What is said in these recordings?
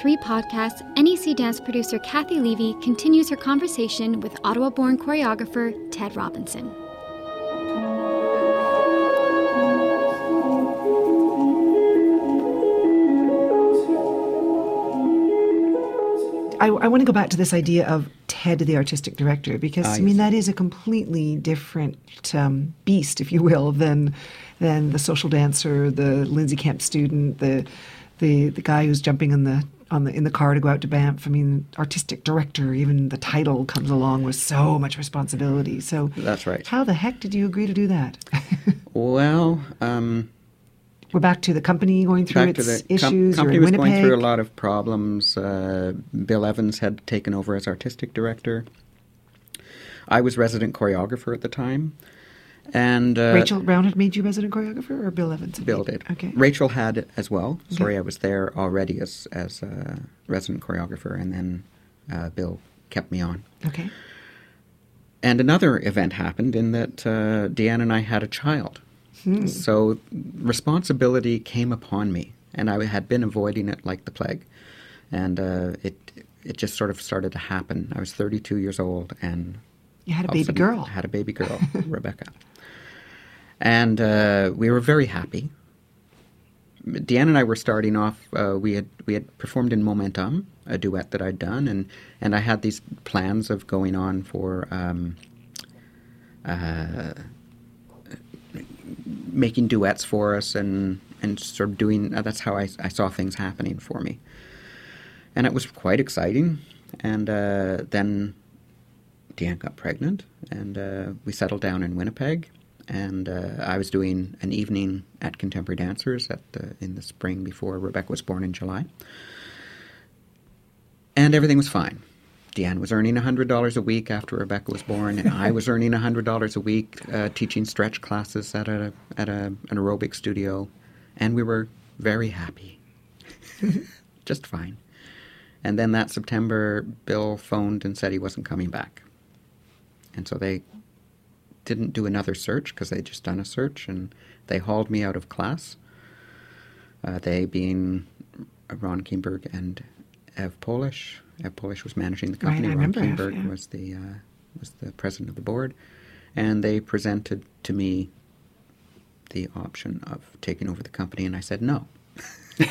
Three podcasts, NAC dance producer Cathy Levy continues her conversation with Ottawa born choreographer Tedd Robinson. I, I want to go back to this idea of Tedd, the artistic director, because Ah, I mean that is a completely different um, beast, if you will, than than the social dancer, the Lindsay Kemp student, the the the guy who's jumping in the on the in the car to go out to Banff. I mean, artistic director, even the title comes along with so much responsibility. So That's right. How the heck did you agree to do that? Well, um, We're back to the company going through back to its the com- issues. company You're was in going through a lot of problems. Uh, Bill Evans had taken over as artistic director. I was resident choreographer at the time, and uh, Rachel Browne had made you resident choreographer, or Bill Evans? Bill did. Okay. Rachel had it as well. Sorry, Okay. I was there already as as a resident choreographer, and then uh, Bill kept me on. Okay. And another event happened in that uh, Deanne and I had a child. So responsibility came upon me, and I had been avoiding it like the plague. And uh, it it just sort of started to happen. I was 32 years old, and You had a baby girl. Had a baby girl, Rebecca. And uh, we were very happy. Deanne and I were starting off. Uh, we had we had performed in Momentum, a duet that I'd done, and and I had these plans of going on for um, uh, making duets for us, and and sort of doing. Uh, that's how I, I saw things happening for me, and it was quite exciting. And uh, then Deanne got pregnant, and uh, we settled down in Winnipeg. And uh, I was doing an evening at Contemporary Dancers at the, in the spring before Rebecca was born in July. And everything was fine. Deanne was earning $100 a week after Rebecca was born, and I was earning $100 a week uh, teaching stretch classes at, a, at a, an aerobic studio. And we were very happy. Just fine. And then that September, Bill phoned and said he wasn't coming back. And so they didn't do another search because they'd just done a search and they hauled me out of class. Uh, they being Ron Keenberg and Ev Polish. Ev Polish was managing the company. I Ron Ev, Keenberg yeah. was the uh, was the president of the board, and they presented to me the option of taking over the company, and I said no.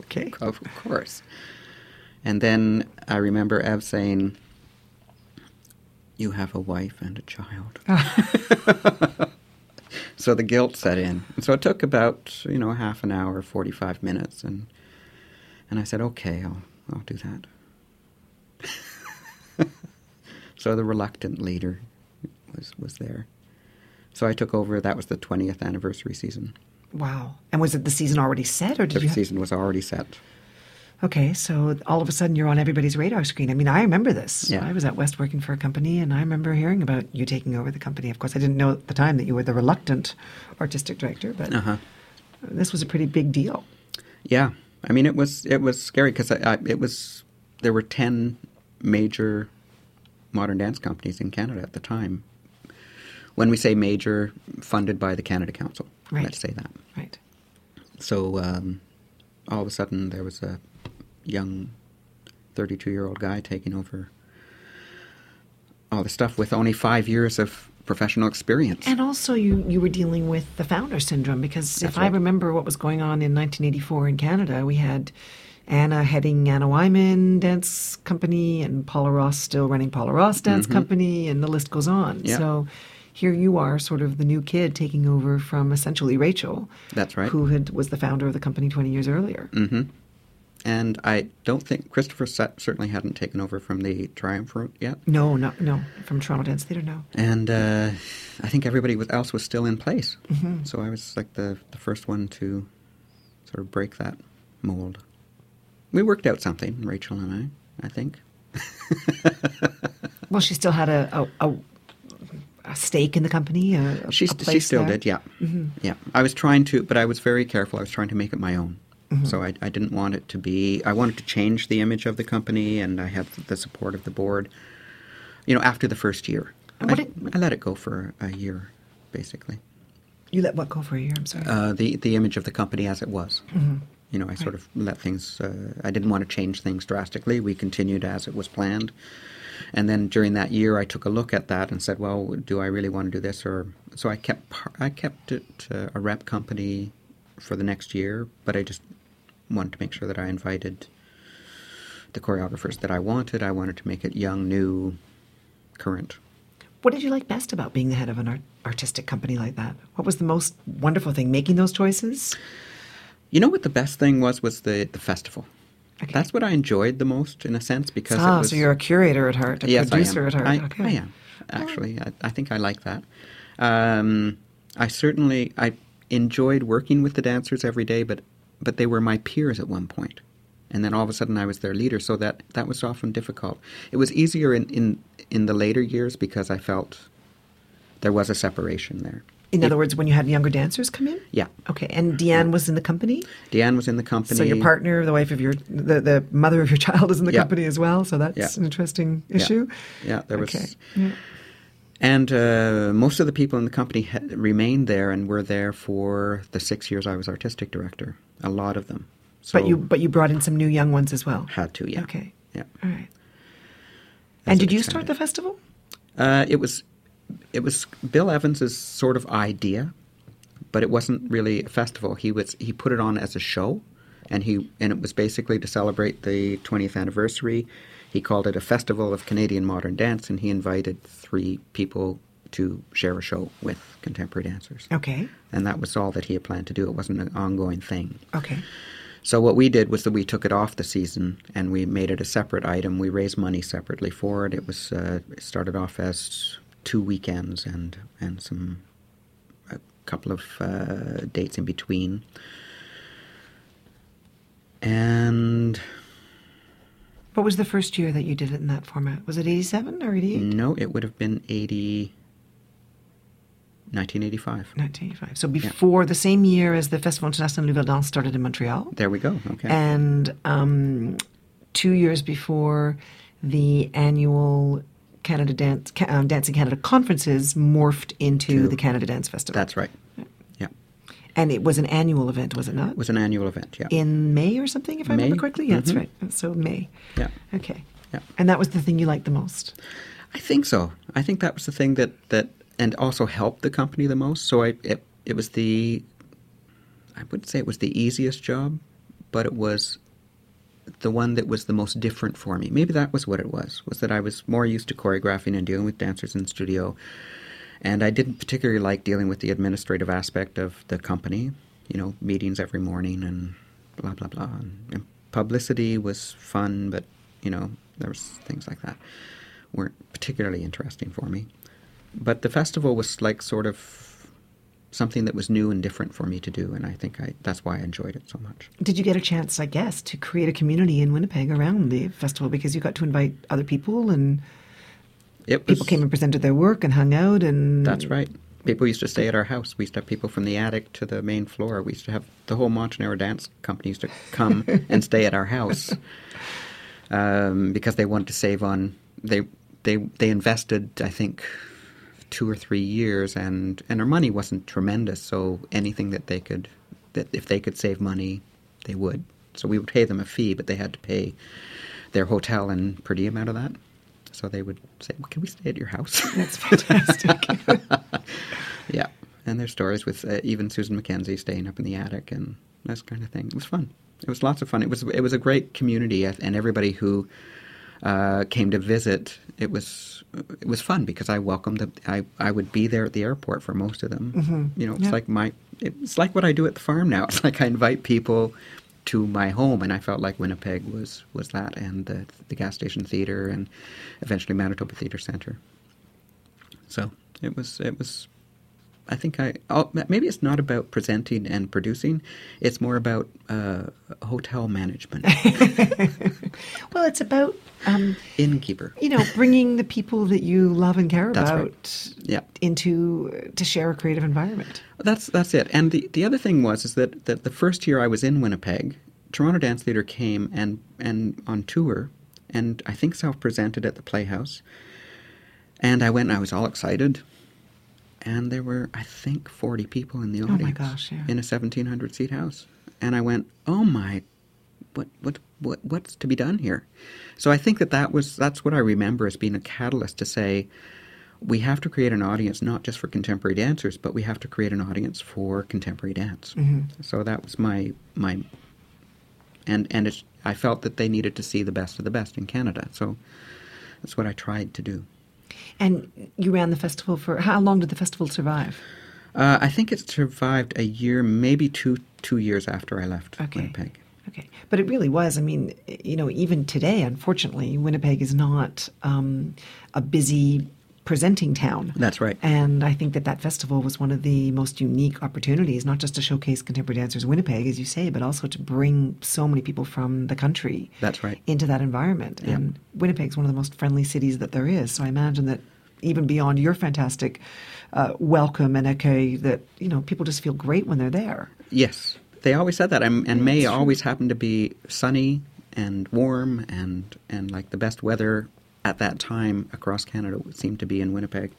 Okay. Of course. And then I remember Ev saying, You have a wife and a child. so the guilt set in. So it took about, you know, half an hour, 45 minutes. And, and I said, Okay, I'll, I'll do that. so the reluctant leader was, was there. So I took over. That was the 20th anniversary season. Wow. And was it the season already set, or did The you? Season was already set. Okay, so all of a sudden you're on everybody's radar screen. I mean, I remember this. Yeah. I was at West working for a company, and I remember hearing about you taking over the company. Of course, I didn't know at the time that you were the reluctant artistic director, but Uh-huh. this was a pretty big deal. Yeah, I mean it was it was scary because I, I, it was there were ten major modern dance companies in Canada at the time. When we say major, funded by the Canada Council, Right. let's say that. Right. So um, all of a sudden there was a young thirty-two-year-old guy taking over all the stuff with only five years of professional experience. And also, you, you were dealing with the founder syndrome because That's if I remember what was going on in 1984 in Canada, we had Anna heading Anna Wyman Dance Company and Paula Ross still running Paula Ross Dance Company, and the list goes on. Mm-hmm. Yeah. So here you are, sort of the new kid taking over from essentially Rachel. That's right. Who had was the founder of the company 20 years earlier. hmm And I don't think Christopher certainly hadn't taken over from the triumvirate yet. No, no, no. From Toronto Dance Theatre, no. and uh, I think everybody was, else was still in place. Mm-hmm. So I was like the the first one to sort of break that mold. We worked out something, Rachel and I. I think. Well, she still had a a, a, a stake in the company. A, a She she still there? did, yeah, yeah. I was trying to, but I was very careful. I was trying to make it my own. Mm-hmm. So I, I didn't want it to be. I wanted to change the image of the company, and I had the support of the board. You know, after the first year, I, did- I let it go for a year, basically. You let what go for a year? I'm sorry. Uh, the the image of the company as it was. Mm-hmm. You know, I sort of let things. Uh, I didn't want to change things drastically. We continued as it was planned. And then during that year, I took a look at that and said, "Well, do I really want to do this?" Or so I kept I kept it uh, a rep company for the next year, but I just wanted to make sure that I invited the choreographers that I wanted. I wanted to make it young, new, current. What did you like best about being the head of an art- artistic company like that? What was the most wonderful thing making those choices? You know what the best thing was was the the festival. Okay. That's what I enjoyed the most, in a sense, because ah, it was, so you're a curator at heart, a yes, producer at heart. I, okay. I am actually. I, I think I like that. Um, I certainly I enjoyed working with the dancers every day, but but they were my peers at one point, and then all of a sudden I was their leader. So that that was often difficult. It was easier in in, in the later years because I felt there was a separation there. In other words, when you had younger dancers come in? Yeah. Okay. And Deanne was in the company? Deanne was in the company. So your partner, the wife of your, the, the mother of your child is in the Yeah. company as well. So that's Yeah. an interesting issue. Yeah, there was. Okay. And uh, most of the people in the company ha- remained there and were there for the six years I was artistic director. A lot of them. So but you, but you brought in some new young ones as well. had to, yeah. Okay. Yeah. All right. As and did you start the festival? Uh, it was, it was Bill Evans's sort of idea, but it wasn't really a festival. He was he put it on as a show, and he and it was basically to celebrate the 20th anniversary. He called it a festival of Canadian modern dance, and he invited three people to share a show with contemporary dancers. Okay. and that was all that he had planned to do. It wasn't an ongoing thing. Okay. So what we did was that we took it off the season and we made it a separate item. We raised money separately for it. It was uh, it started off as two weekends and and some a couple of uh, dates in between. And What was the first year that you did it in that format? Was it 87 or 88? no, it would have been 80, 1985. 1985. So before the same year as the Festival International Nouvelle Danse started in Montreal. There we go. Okay. And um, two years before the annual Canada Dance, um, Dancing Canada conferences morphed into To- the Canada Dance Festival. That's right. And it was an annual event, was it not? It was an annual event. Yeah. in May or something, if I remember May. correctly. Yeah, that's Mhm. right. So May. Yeah. Okay. Yeah. And that was the thing you liked the most. I think so. I think that was the thing that that and also helped the company the most. So I it it was the I wouldn't say it was the easiest job, but it was the one that was the most different for me. Maybe that was what it was. Was that I was more used to choreographing and dealing with dancers in the studio. And I didn't particularly like dealing with the administrative aspect of the company, you know, meetings every morning and blah blah blah. And, and publicity was fun, but you know, there was things like that weren't particularly interesting for me. But the festival was like sort of something that was new and different for me to do, and I think I, that's why I enjoyed it so much. Did you get a chance, I guess, to create a community in Winnipeg around the festival because you got to invite other people and It was, people came and presented their work and hung out and That's right. People used to stay at our house. We used to have people from the attic to the main floor. We used to have the whole Montanaro dance company used to come and stay at our house um, because they wanted to save on they they they invested I think two or three years and and our money wasn't tremendous. So anything that they could that if they could save money, they would. So we would pay them a fee, but they had to pay their hotel and per diem out of that. So they would say, well, "Can we stay at your house?" That's fantastic. Yeah, and there's stories with uh, even Susan McKenzie staying up in the attic and this kind of thing. It was fun. It was lots of fun. It was it was a great community, and everybody who uh, came to visit, it was it was fun because I welcomed them. I I would be there at the airport for most of them. Mhm. You know, it's Yeah. like my it's like what I do at the farm now. It's like I invite people to my home, and I felt like Winnipeg was was that, and the the gas station theater, and eventually Manitoba Theatre Centre. So it was it was. I think I oh, maybe it's not about presenting and producing; it's more about uh, hotel management, well, it's about um, innkeeper. you know bringing the people that you love and care That's right. about Yeah. into to share a creative environment. That's that's it. And the the other thing was is that, that the first year I was in Winnipeg, Toronto Dance Theatre came and and on tour, and I think self presented at the Playhouse. And I went and I was all excited. And there were, I think, 40 people in the Oh my audience. gosh, yeah. In a 1,700 seat house. and I went, "Oh my, what what what what's to be done here?" So I think that that was that's what I remember as being a catalyst to say we have to create an audience not just for contemporary dancers, but we have to create an audience for contemporary dance. Mm-hmm. So that was my my and and it's, I felt that they needed to see the best of the best in Canada. So that's what I tried to do. And you ran the festival for how long did the festival survive? Uh, I think it survived a year, maybe two two years after I left Okay. Winnipeg. Okay, but it really was. I mean, you know, even today, unfortunately, Winnipeg is not um, a busy presenting town. That's right. And I think that that festival was one of the most unique opportunities, not just to showcase contemporary dancers in Winnipeg, as you say, but also to bring so many people from the country. That's right. Into that environment. Yeah. And Winnipeg's one of the most friendly cities that there is. So I imagine that even beyond your fantastic uh, welcome and accueil, that you know people just feel great when they're there. Yes, they always said that, and, and May always happened to be sunny and warm, and and like the best weather at that time across Canada seemed to be in Winnipeg.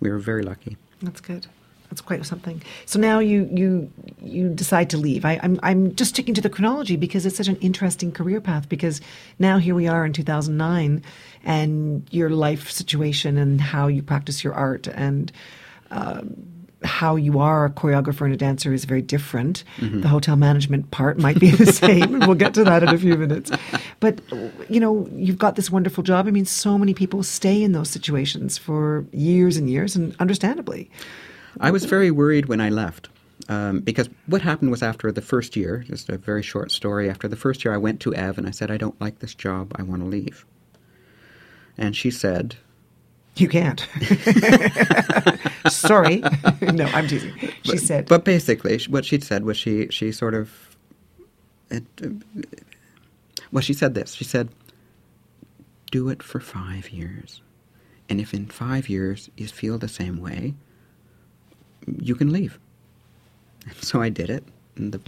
We were very lucky. That's good. That's quite something. So now you you you decide to leave. I, I'm I'm just sticking to the chronology because it's such an interesting career path. Because now here we are in 2009, and your life situation and how you practice your art and um, how you are a choreographer and a dancer is very different. The hotel management part might be the same. we'll get to that in a few minutes. But, you know, you've got this wonderful job. I mean, so many people stay in those situations for years and years, and understandably. I was very worried when I left. Um, because what happened was after the first year, just a very short story, after the first year I went to Ev and I said, I don't like this job, I want to leave. And she said, You can't. Sorry. no, I'm teasing. She said, But basically, what she said was she she sort of, it, uh, well, she said this. She said, "Do it for five years, and if in five years you feel the same way, you can leave." And so I did it. The,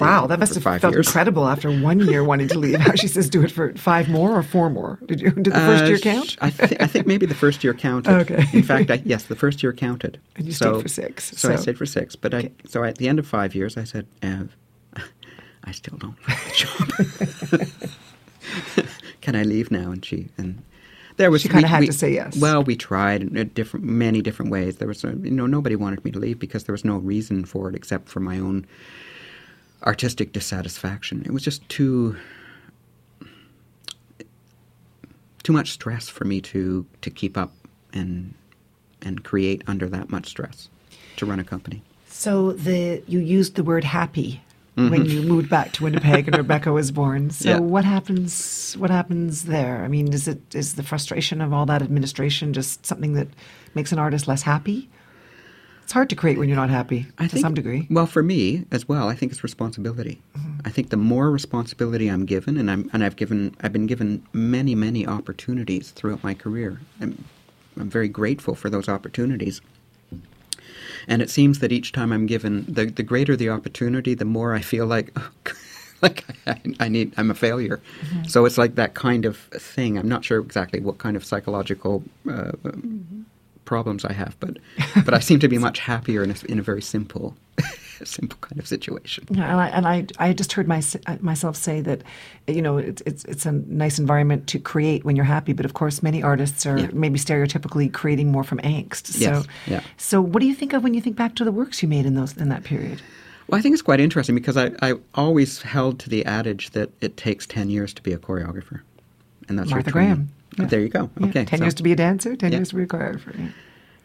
Wow, that must have felt years. incredible after one year wanting to leave. How she says, do it for five more or four more. Did you? Did the first Uh, year count? I, th- I think maybe the first year counted. Okay. In fact, I, yes, the first year counted. And you stayed for six, So, I stayed for six. But Okay. I so at the end of five years, I said, Ev, I still don't like the job. Can I leave now? And she and there was She kinda had we- to say yes. Well, we tried in different many different ways. There was you know nobody wanted me to leave because there was no reason for it except for my own artistic dissatisfaction. It was just too too much stress for me to to keep up and and create under that much stress to run a company. So the you used the word happy when you moved back to Winnipeg and Rebecca was born. So Mm-hmm. Yeah. what happens? What happens there? I mean, is it is the frustration of all that administration just something that makes an artist less happy? It's hard to create when you're not happy I to think, some degree. Well, for me as well, I think it's responsibility. Mm-hmm. I think the more responsibility I'm given, and I'm and I've given, I've been given many, many opportunities throughout my career. I'm, I'm very grateful for those opportunities. And it seems that each time I'm given, the the greater the opportunity, the more I feel like. Like I, I need, I'm a failure. Mm-hmm. So it's like that kind of thing. I'm not sure exactly what kind of psychological uh, mm-hmm. Problems I have, but but I seem to be much happier in a, in a very simple, simple kind of situation. Yeah, and I, and I, I just heard my, myself say that, you know, it's, it's it's a nice environment to create when you're happy. But of course, many artists are Yeah. maybe stereotypically creating more from angst. So, Yes, yeah. so what do you think of when you think back to the works you made in those in that period? Well, I think it's quite interesting because I, I always held to the adage that it takes ten years to be a choreographer, and that's Martha. Graham. Yeah. There you go. Yeah, Okay, ten so- years to be a dancer, ten Yeah. years to be a choreographer.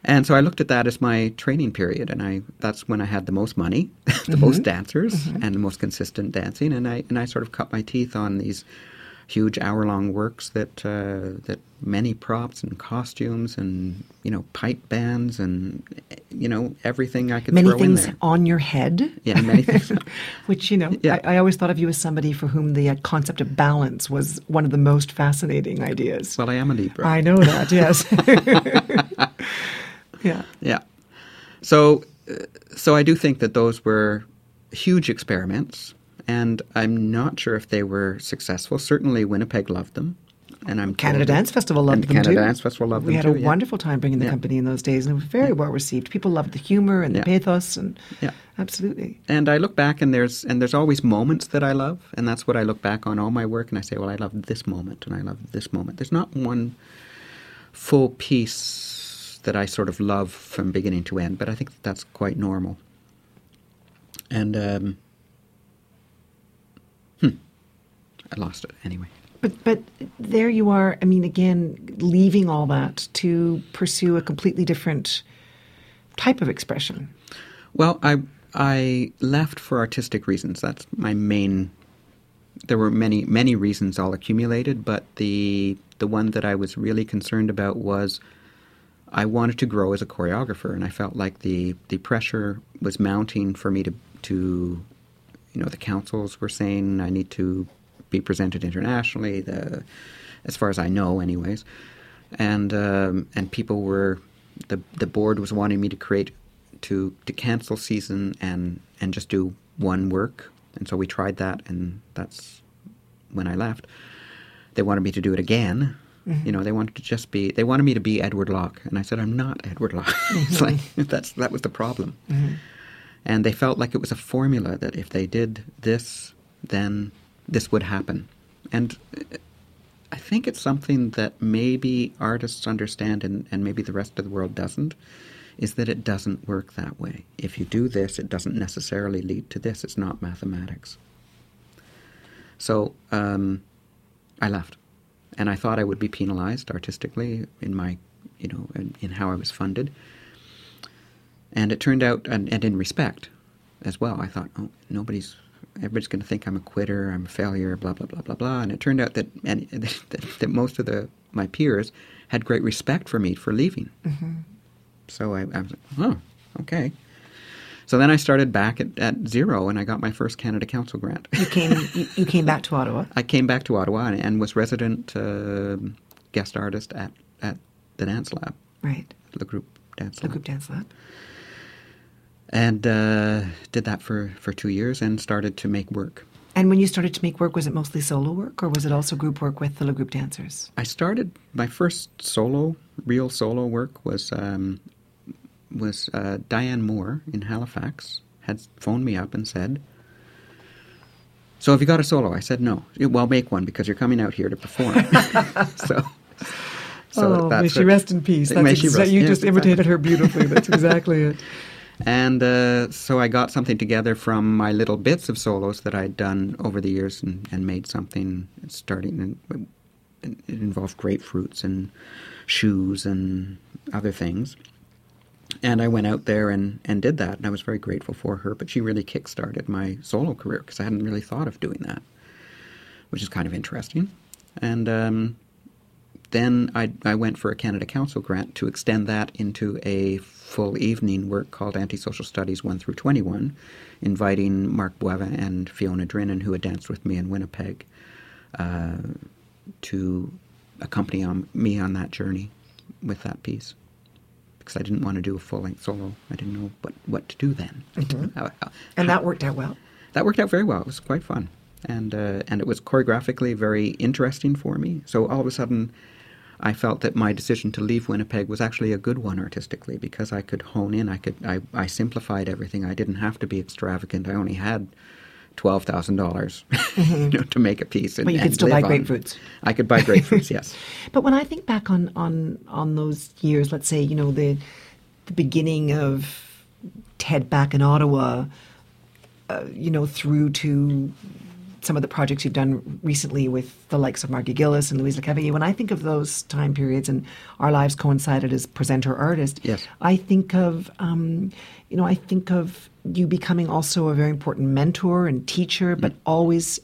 And so I looked at that as my training period, and I that's when I had the most money, the Mm-hmm. most dancers, and the most consistent dancing, and I and I sort of cut my teeth on these huge hour long works that uh, that many props and costumes and you know pipe bands and you know everything I could Many throw things in there. on your head. Yeah, many things. Which you know, Yeah. I, I always thought of you as somebody for whom the uh, concept of balance was one of the most fascinating ideas. Well, I am a Libra. I know that. Yes. yeah. Yeah. So, uh, so I do think that those were huge experiments, and I'm not sure if they were successful. Certainly, Winnipeg loved them. and I'm Canada Dance Festival loved them Canada too. Dance Festival loved we them We had too. a yeah. wonderful time bringing the Yeah. company in those days, and it was very well received. People loved the humor and Yeah. the pathos, and Yeah. absolutely. And I look back and there's and there's always moments that I love, and that's what I look back on all my work and I say, well, I love this moment and I love this moment. There's not one full piece that I sort of love from beginning to end, but I think that that's quite normal. And um, hmm, I lost it anyway. But but there you are. I mean, again, leaving all that to pursue a completely different type of expression. Well, I I left for artistic reasons. That's my main. There were many many reasons all accumulated, but the the one that I was really concerned about was I wanted to grow as a choreographer, and I felt like the the pressure was mounting for me to to you know the councils were saying I need to be presented internationally. The as far as I know, anyways, and um, and people were the the board was wanting me to create to to cancel season and and just do one work, and so we tried that, and that's when I left. They wanted me to do it again. Mm-hmm. You know, they wanted to just be. They wanted me to be Édouard Lock, and I said, "I'm not Édouard Lock." it's mm-hmm. like that's that was the problem. Mm-hmm. And they felt like it was a formula that if they did this, then this would happen. And uh, I think it's something that maybe artists understand and, and maybe the rest of the world doesn't, is that it doesn't work that way. If you do this, it doesn't necessarily lead to this. It's not mathematics. So um, I left. And I thought I would be penalized artistically in my, you know, in, in how I was funded. And it turned out, and, and in respect as well, I thought, oh, nobody's, everybody's going to think I'm a quitter, I'm a failure, blah, blah, blah, blah, blah. And it turned out that, and, that, that most of the my peers had great respect for me for leaving. So I, I was like, oh, okay. So then I started back at, at zero and I got my first Canada Council grant. You came you, you came back to Ottawa. I came back to Ottawa and, and was resident uh, guest artist at, at the Dance Lab, Right. the group Dance The Lab. group dance lab. And uh, did that for, for two years and started to make work. And when you started to make work, was it mostly solo work or was it also group work with the Group dancers? I started my first solo, real solo work was um, was uh, Diane Moore in Halifax had phoned me up and said, "So have you got a solo?" I said, "No." Well, make one because you're coming out here to perform. so, so oh, may she rest in peace. That's exa- rest- you just exactly. imitated her beautifully. That's exactly it. And uh, so I got something together from my little bits of solos that I'd done over the years and, and made something starting. And it involved grapefruits and shoes and other things. And I went out there and, and did that, and I was very grateful for her. But she really kick-started my solo career because I hadn't really thought of doing that, which is kind of interesting. And um, then I, I went for a Canada Council grant to extend that into a full evening work called Antisocial Studies 1 through 21, inviting Mark Bueva and Fiona Drinnan, who had danced with me in Winnipeg, uh, to accompany on, me on that journey with that piece. Because I didn't want to do a full length solo. I didn't know what, what to do then. I didn't how- how- And that worked out well. that worked out very well. It was quite fun, and uh, and it was choreographically very interesting for me. So all of a sudden, I felt that my decision to leave Winnipeg was actually a good one artistically because I could hone in. I could I, I simplified everything. I didn't have to be extravagant. I only had twelve thousand dollars you know, to make a piece. And, But you could still buy on. grapefruits. I could buy grapefruits. yes. But when I think back on on on those years, let's say you know the the beginning of Tedd back in Ottawa, uh, you know through to some of the projects you've done recently with the likes of Margie Gillis and Louise Lecavalier. When I think of those time periods and our lives coincided as presenter artist, Yes. I think of um, you know I think of you becoming also a very important mentor and teacher, but always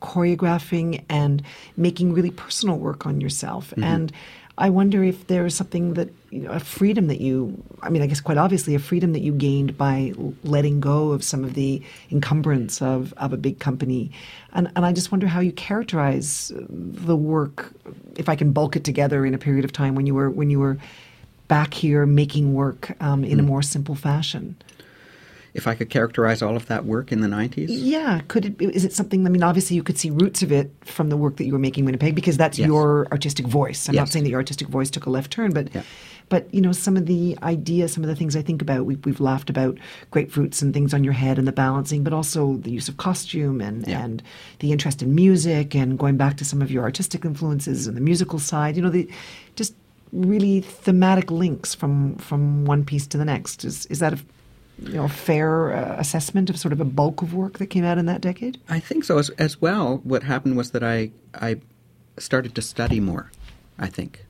choreographing and making really personal work on yourself. And I wonder if there is something that you know, a freedom that you, I mean, I guess quite obviously, a freedom that you gained by letting go of some of the encumbrance of, of a big company. And, and I just wonder how you characterize the work, if I can bulk it together in a period of time when you were when you were back here making work um, in a more simple fashion. If I could characterize all of that work in the 90s. Yeah, could it? Is it something? I mean, obviously, you could see roots of it from the work that you were making in Winnipeg because that's Yes. your artistic voice. I'm not saying that your artistic voice took a left turn, but Yeah. but you know, some of the ideas, some of the things I think about. We've, we've laughed about grapefruits and things on your head and the balancing, but also the use of costume and Yeah. and the interest in music and going back to some of your artistic influences and the musical side. You know, the just really thematic links from from one piece to the next. Is is that a you know, fair uh, assessment of sort of a bulk of work that came out in that decade? I think so as, as well. What happened was that I I started to study more. I think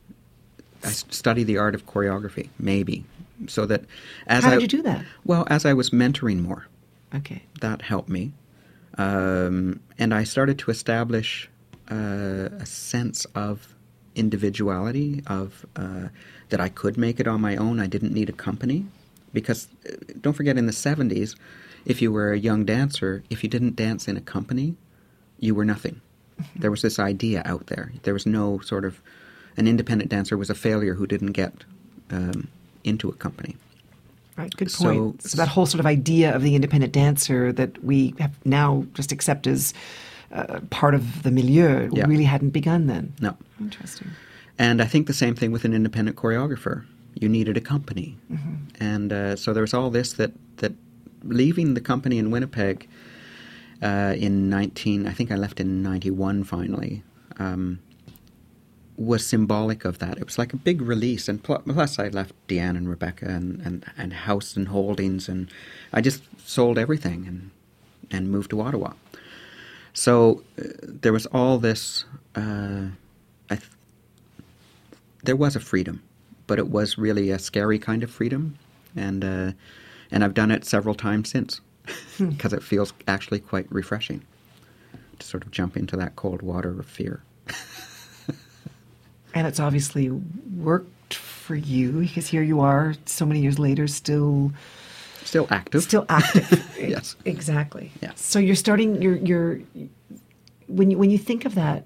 I study the art of choreography, maybe, so that as How I did you do that? well as I was mentoring more, Okay. that helped me, um, and I started to establish uh, a sense of individuality of uh, that I could make it on my own. I didn't need a company because uh, don't forget in the 70s if you were a young dancer if you didn't dance in a company you were nothing there was this idea out there there was no sort of an independent dancer was a failure who didn't get um, into a company Right. Good So- So, that whole sort of idea of the independent dancer that we have now just accept as uh, part of the milieu Yeah. really hadn't begun then. no Interesting. And I think the same thing with an independent choreographer. You needed a company, and uh, so there was all this that that leaving the company in Winnipeg uh, in nineteen. I think I left in ninety one finally. Um, was symbolic of that. It was like a big release, and pl- plus I left Deanne and Rebecca and, and, and house and holdings, and I just sold everything and and moved to Ottawa. So uh, there was all this. Uh, I th- there was a freedom, but it was really a scary kind of freedom, and uh, and I've done it several times since because it feels actually quite refreshing to sort of jump into that cold water of fear. And it's obviously worked for you because here you are so many years later still Still active. still active. Yes. Exactly. Yeah. So you're starting you're you're when you when you think of that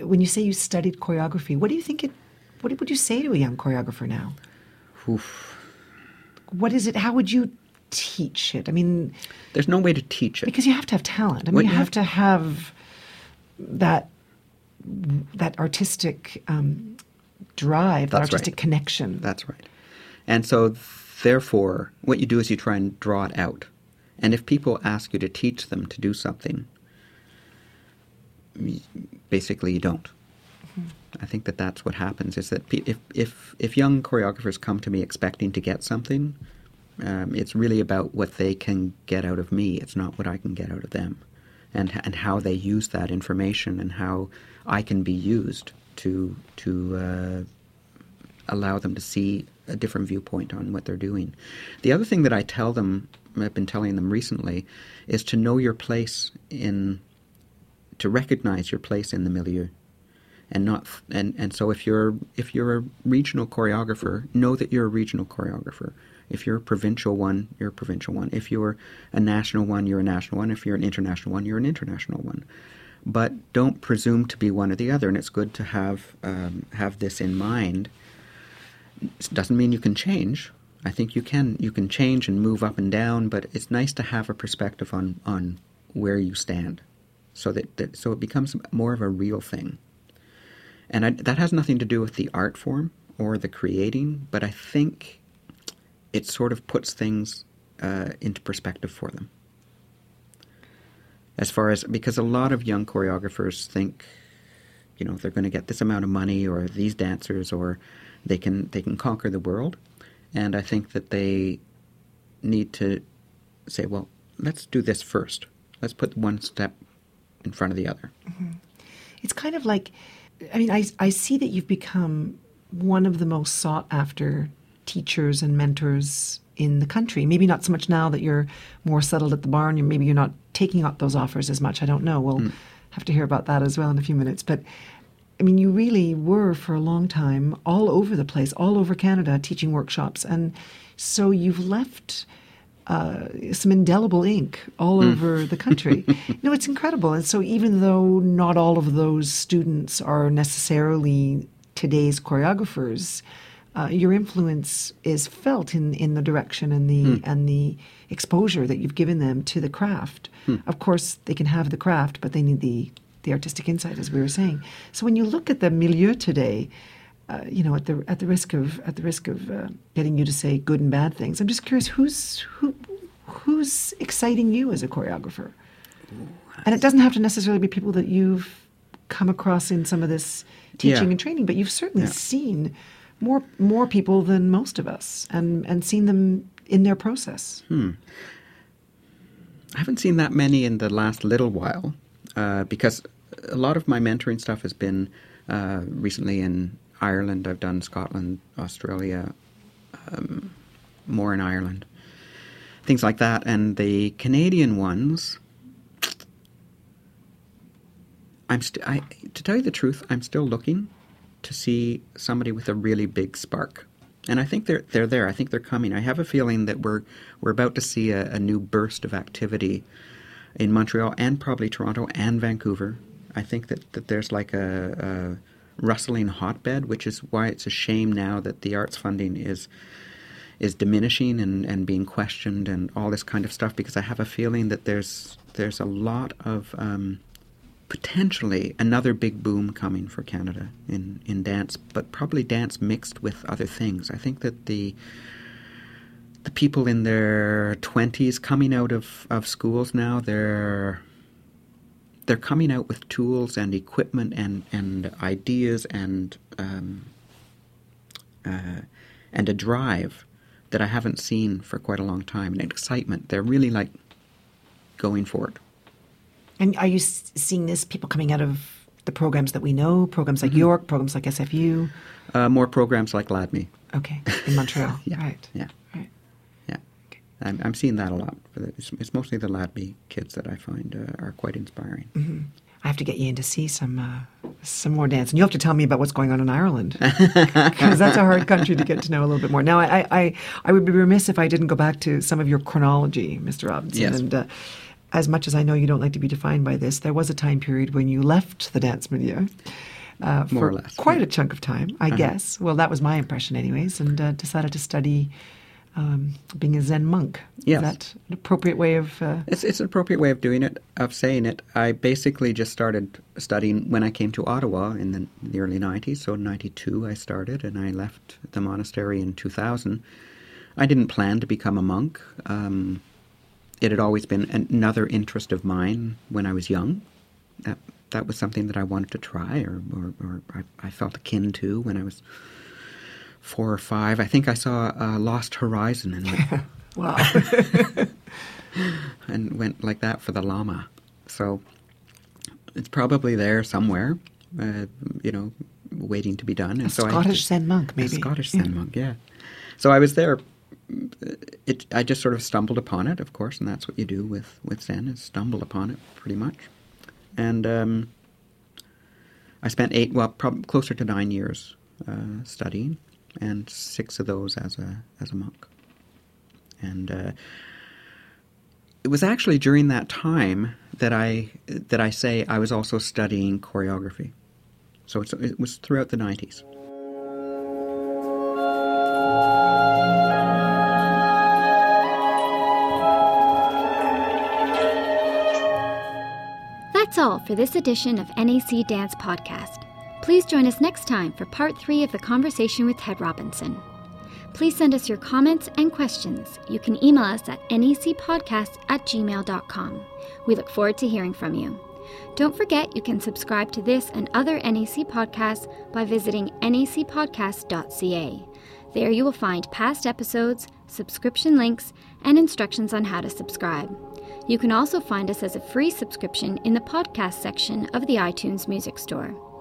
when you say you studied choreography, what do you think it what would you say to a young choreographer now? Oof. What is it? How would you teach it? I mean, There's no way to teach it. because you have to have talent. I mean, Well, you you have have- to have that that artistic um, drive, that That's right. artistic connection. That's right. And so, therefore, what you do is you try and draw it out. And if people ask you to teach them to do something, basically you don't. I think that that's what happens. Is that if if if young choreographers come to me expecting to get something, um, it's really about what they can get out of me. It's not what I can get out of them, and and how they use that information and how I can be used to to uh, allow them to see a different viewpoint on what they're doing. The other thing that I tell them, I've been telling them recently, is to know your place in, to recognize your place in the milieu, and not and and so if you're if you're a regional choreographer, know that you're a regional choreographer. If you're a provincial one, you're a provincial one. If you're a national one, you're a national one. If you're an international one, you're an international one. But don't presume to be one or the other. And it's good to have um, have this in mind it doesn't mean you can change. I think you can you can change and move up and down, but it's nice to have a perspective on on where you stand, so that, that so it becomes more of a real thing. And I, that has nothing to do with the art form or the creating, but I think it sort of puts things uh, into perspective for them. As far as because a lot of young choreographers think you know they're going to get this amount of money or these dancers or they can they can conquer the world. And i think that they need to say well let's do this first. Let's put one step in front of the other. It's kind of like, I mean, I, I see that you've become one of the most sought after teachers and mentors in the country. Maybe not so much now that you're more settled at the barn. Maybe you're not taking up those offers as much. I don't know. We'll hmm. have to hear about that as well in a few minutes. But I mean, you really were for a long time all over the place, all over Canada, teaching workshops, and so you've left uh, some indelible ink all over the country. no, it's incredible. And so, even though not all of those students are necessarily today's choreographers, uh, your influence is felt in, in the direction and the and the exposure that you've given them to the craft. Of course, they can have the craft, but they need the the artistic insight, as we were saying. So when you look at the milieu today, uh, you know, at the at the risk of at the risk of uh, getting you to say good and bad things, I'm just curious who's who who's exciting you as a choreographer, and it doesn't have to necessarily be people that you've come across in some of this teaching Yeah. and training, but you've certainly Yeah. seen more more people than most of us, and and seen them in their process. I haven't seen that many in the last little while uh, because a lot of my mentoring stuff has been uh, recently in Ireland. I've done Scotland, Australia, um, more in Ireland, things like that. And the Canadian ones, I'm st- I, to tell you the truth, I'm still looking to see somebody with a really big spark. And I think they're they're there. I think they're coming. I have a feeling that we're we're about to see a, a new burst of activity in Montreal and probably Toronto and Vancouver. I think that, that there's like a, a rustling hotbed, which is why it's a shame now that the arts funding is is diminishing and, and being questioned and all this kind of stuff because I have a feeling that there's there's a lot of um, potentially another big boom coming for Canada in, in dance, but probably dance mixed with other things. I think that the the people in their twenties coming out of, of schools now, they're they're coming out with tools and equipment and, and ideas and um, uh, and a drive that I haven't seen for quite a long time, and excitement. They're really like going for it. And are you seeing this people coming out of the programs that we know, programs like York, programs like SFU? Uh, more programs like LADMMI. Okay, in Montreal. Yeah. Right. Yeah, I'm, I'm seeing that a lot. It's, it's mostly the LADMMI kids that I find uh, are quite inspiring. I have to get you in to see some uh, some more dance, and you have to tell me about what's going on in Ireland because that's a hard country to get to know a little bit more. Now, I, I I would be remiss if I didn't go back to some of your chronology, Mr. Robinson. Yes. And uh, as much as I know you don't like to be defined by this, there was a time period when you left the dance milieu. Uh, for or less, quite yeah. a chunk of time, I guess. Well, that was my impression, anyways, and uh, decided to study um, being a Zen monk. Yes. Is that an appropriate way of? Uh, It's, it's an appropriate way of doing it, of saying it. I basically just started studying when I came to Ottawa in the, the early 90s. So in 92 I started and I left the monastery in 2000. I didn't plan to become a monk. Um, it had always been another interest of mine when I was young. That, that was something that I wanted to try or, or, or I, I felt akin to when I was four or five. I think I saw uh, Lost Horizon and went, wow. and went like that for the lama. So it's probably there somewhere, uh, you know, waiting to be done. And A so I Scottish Zen monk, A maybe. Scottish Yeah. Zen monk, yeah. So I was there. It, I just sort of stumbled upon it, of course, and that's what you do with, with Zen is stumble upon it, pretty much. And um, I spent eight, well, prob- closer to nine years uh, studying, and six of those as a as a monk. And uh, it was actually during that time that I that I say I was also studying choreography. So it was throughout the nineties. That's all for this edition of NAC Dance Podcast. Please join us next time for part three of the conversation with Tedd Robinson. Please send us your comments and questions. You can email us at nacpodcast at gmail.com. We look forward to hearing from you. Don't forget you can subscribe to this and other NAC podcasts by visiting nacpodcast.ca. There you will find past episodes, subscription links, and instructions on how to subscribe. You can also find us as a free subscription in the podcast section of the iTunes Music Store.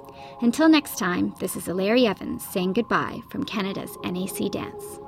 Until next time, this is Larry Evans saying goodbye from Canada's NAC Dance.